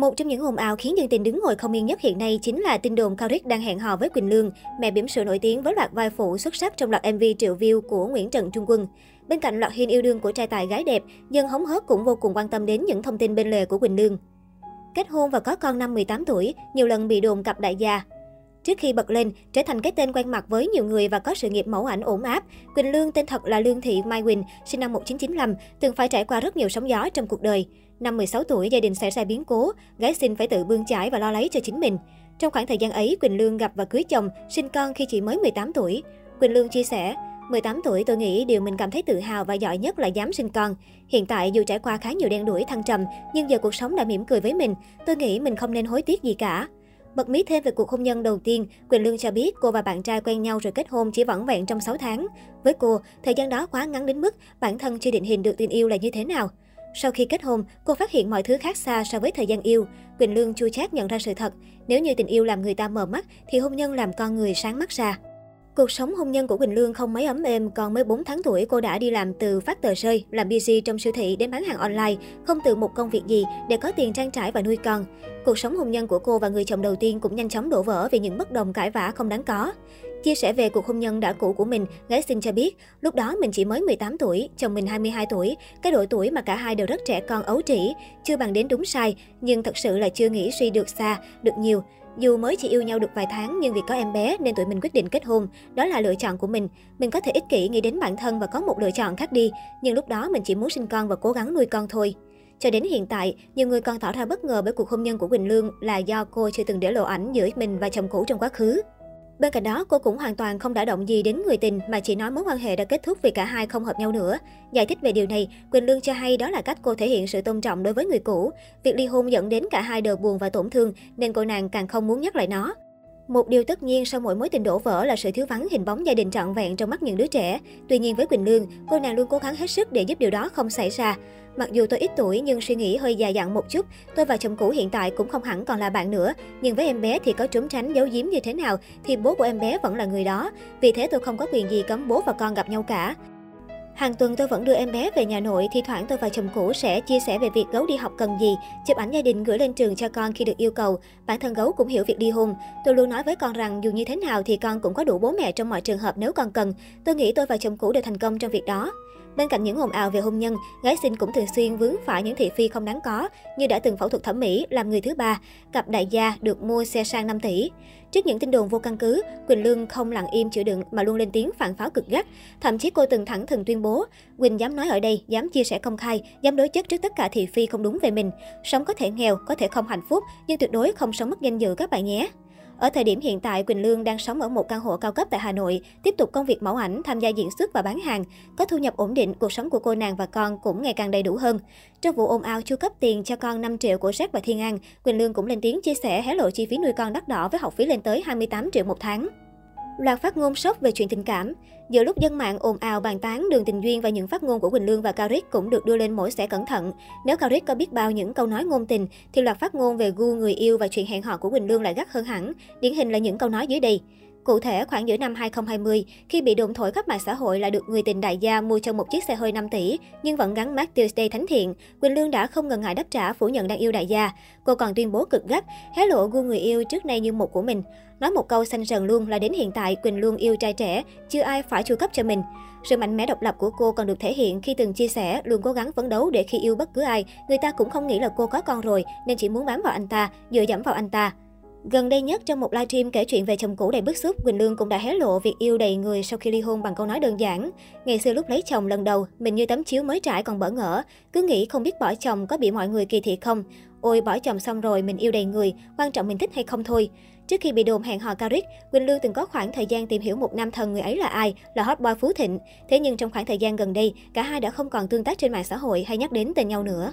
Một trong những ồn ào khiến dân tình đứng ngồi không yên nhất hiện nay chính là tin đồn Cao Rích đang hẹn hò với Quỳnh Lương, mẹ bỉm sữa nổi tiếng với loạt vai phụ xuất sắc trong loạt MV triệu view của Nguyễn Trần Trung Quân. Bên cạnh loạt hình yêu đương của trai tài gái đẹp, dân hóng hớt cũng vô cùng quan tâm đến những thông tin bên lề của Quỳnh Lương. Kết hôn và có con năm 18 tuổi, nhiều lần bị đồn cặp đại gia. Trước khi bật lên, trở thành cái tên quen mặt với nhiều người và có sự nghiệp mẫu ảnh ổn áp, Quỳnh Lương tên thật là Lương Thị Mai Quỳnh, sinh năm 1995, từng phải trải qua rất nhiều sóng gió trong cuộc đời. Năm 16 tuổi, gia đình xảy ra biến cố, gái sinh phải tự bươn chải và lo lấy cho chính mình. Trong khoảng thời gian ấy, Quỳnh Lương gặp và cưới chồng, sinh con khi chỉ mới 18 tuổi. Quỳnh Lương chia sẻ, 18 tuổi tôi nghĩ điều mình cảm thấy tự hào và giỏi nhất là dám sinh con. Hiện tại dù trải qua khá nhiều đen đuổi thăng trầm, nhưng giờ cuộc sống đã mỉm cười với mình. Tôi nghĩ mình không nên hối tiếc gì cả. Bật mí thêm về cuộc hôn nhân đầu tiên, Quỳnh Lương cho biết cô và bạn trai quen nhau rồi kết hôn chỉ vỏn vẹn trong 6 tháng. Với cô, thời gian đó quá ngắn đến mức bản thân chưa định hình được tình yêu là như thế nào. Sau khi kết hôn, cô phát hiện mọi thứ khác xa so với thời gian yêu. Quỳnh Lương chua chát nhận ra sự thật, nếu như tình yêu làm người ta mờ mắt thì hôn nhân làm con người sáng mắt ra. Cuộc sống hôn nhân của Quỳnh Lương không mấy ấm êm, còn mới 4 tháng tuổi cô đã đi làm từ phát tờ rơi, làm busy trong siêu thị đến bán hàng online, không từ một công việc gì để có tiền trang trải và nuôi con. Cuộc sống hôn nhân của cô và người chồng đầu tiên cũng nhanh chóng đổ vỡ vì những bất đồng cãi vã không đáng có. Chia sẻ về cuộc hôn nhân đã cũ của mình, gái xinh cho biết, lúc đó mình chỉ mới 18 tuổi, chồng mình 22 tuổi, cái độ tuổi mà cả hai đều rất trẻ con ấu trĩ, chưa bằng đến đúng sai, nhưng thật sự là chưa nghĩ suy được xa, được nhiều. Dù mới chỉ yêu nhau được vài tháng nhưng vì có em bé nên tụi mình quyết định kết hôn. Đó là lựa chọn của mình. Mình có thể ích kỷ nghĩ đến bản thân và có một lựa chọn khác đi. Nhưng lúc đó mình chỉ muốn sinh con và cố gắng nuôi con thôi. Cho đến hiện tại, nhiều người còn tỏ ra bất ngờ bởi cuộc hôn nhân của Quỳnh Lương là do cô chưa từng để lộ ảnh giữa mình và chồng cũ trong quá khứ. Bên cạnh đó, cô cũng hoàn toàn không đã động gì đến người tình mà chỉ nói mối quan hệ đã kết thúc vì cả hai không hợp nhau nữa. Giải thích về điều này, Quỳnh Lương cho hay đó là cách cô thể hiện sự tôn trọng đối với người cũ. Việc ly hôn dẫn đến cả hai đều buồn và tổn thương nên cô nàng càng không muốn nhắc lại nó. Một điều tất nhiên sau mỗi mối tình đổ vỡ là sự thiếu vắng hình bóng gia đình trọn vẹn trong mắt những đứa trẻ. Tuy nhiên với Quỳnh Lương, cô nàng luôn cố gắng hết sức để giúp điều đó không xảy ra. Mặc dù tôi ít tuổi nhưng suy nghĩ hơi già dặn một chút, tôi và chồng cũ hiện tại cũng không hẳn còn là bạn nữa. Nhưng với em bé thì có trốn tránh giấu giếm như thế nào thì bố của em bé vẫn là người đó. Vì thế tôi không có quyền gì cấm bố và con gặp nhau cả. Hàng tuần tôi vẫn đưa em bé về nhà nội, thi thoảng tôi và chồng cũ sẽ chia sẻ về việc gấu đi học cần gì, chụp ảnh gia đình gửi lên trường cho con khi được yêu cầu. Bản thân gấu cũng hiểu việc đi hôn. Tôi luôn nói với con rằng dù như thế nào thì con cũng có đủ bố mẹ trong mọi trường hợp nếu con cần. Tôi nghĩ tôi và chồng cũ đều thành công trong việc đó. Bên cạnh những ồn ào về hôn nhân, gái xinh cũng thường xuyên vướng phải những thị phi không đáng có, như đã từng phẫu thuật thẩm mỹ, làm người thứ ba, cặp đại gia được mua xe sang 5 tỷ. Trước những tin đồn vô căn cứ, Quỳnh Lương không lặng im chịu đựng mà luôn lên tiếng phản pháo cực gắt. Thậm chí cô từng thẳng thừng tuyên bố, Quỳnh dám nói ở đây, dám chia sẻ công khai, dám đối chất trước tất cả thị phi không đúng về mình. Sống có thể nghèo, có thể không hạnh phúc, nhưng tuyệt đối không sống mất danh dự các bạn nhé. Ở thời điểm hiện tại, Quỳnh Lương đang sống ở một căn hộ cao cấp tại Hà Nội, tiếp tục công việc mẫu ảnh, tham gia diễn xuất và bán hàng. Có thu nhập ổn định, cuộc sống của cô nàng và con cũng ngày càng đầy đủ hơn. Trong vụ ồn ào chu cấp tiền cho con 5 triệu của Jack và Thiên An, Quỳnh Lương cũng lên tiếng chia sẻ hé lộ chi phí nuôi con đắt đỏ với học phí lên tới 28 triệu một tháng. Loạt phát ngôn sốc về chuyện tình cảm. Giữa lúc dân mạng ồn ào bàn tán đường tình duyên và những phát ngôn của Quỳnh Lương và Cao Rích cũng được đưa lên mỗi sẽ cẩn thận. Nếu Cao Rích có biết bao những câu nói ngôn tình, thì loạt phát ngôn về gu người yêu và chuyện hẹn hò của Quỳnh Lương lại gắt hơn hẳn. Điển hình là những câu nói dưới đây. Cụ thể, khoảng giữa năm 2020, khi bị đồn thổi khắp mạng xã hội là được người tình đại gia mua cho một chiếc xe hơi 5 tỷ, nhưng vẫn gắn mát Tuesday thánh thiện, Quỳnh Lương đã không ngần ngại đáp trả phủ nhận đang yêu đại gia. Cô còn tuyên bố cực gắt, hé lộ gu người yêu trước nay như một của mình. Nói một câu xanh sần luôn là đến hiện tại Quỳnh Lương yêu trai trẻ, chưa ai phải chu cấp cho mình. Sự mạnh mẽ độc lập của cô còn được thể hiện khi từng chia sẻ luôn cố gắng phấn đấu để khi yêu bất cứ ai, người ta cũng không nghĩ là cô có con rồi nên chỉ muốn bám vào anh ta, dựa dẫm vào anh ta. Gần đây nhất trong một livestream kể chuyện về chồng cũ đầy bức xúc, Quỳnh Lương cũng đã hé lộ việc yêu đầy người sau khi ly hôn bằng câu nói đơn giản. Ngày xưa lúc lấy chồng lần đầu, mình như tấm chiếu mới trải còn bỡ ngỡ, cứ nghĩ không biết bỏ chồng có bị mọi người kỳ thị không. Ôi bỏ chồng xong rồi mình yêu đầy người, quan trọng mình thích hay không thôi. Trước khi bị đồn hẹn hò Caric, Quỳnh Lương từng có khoảng thời gian tìm hiểu một nam thần người ấy là ai, là hot boy Phú Thịnh. Thế nhưng trong khoảng thời gian gần đây, cả hai đã không còn tương tác trên mạng xã hội hay nhắc đến tên nhau nữa.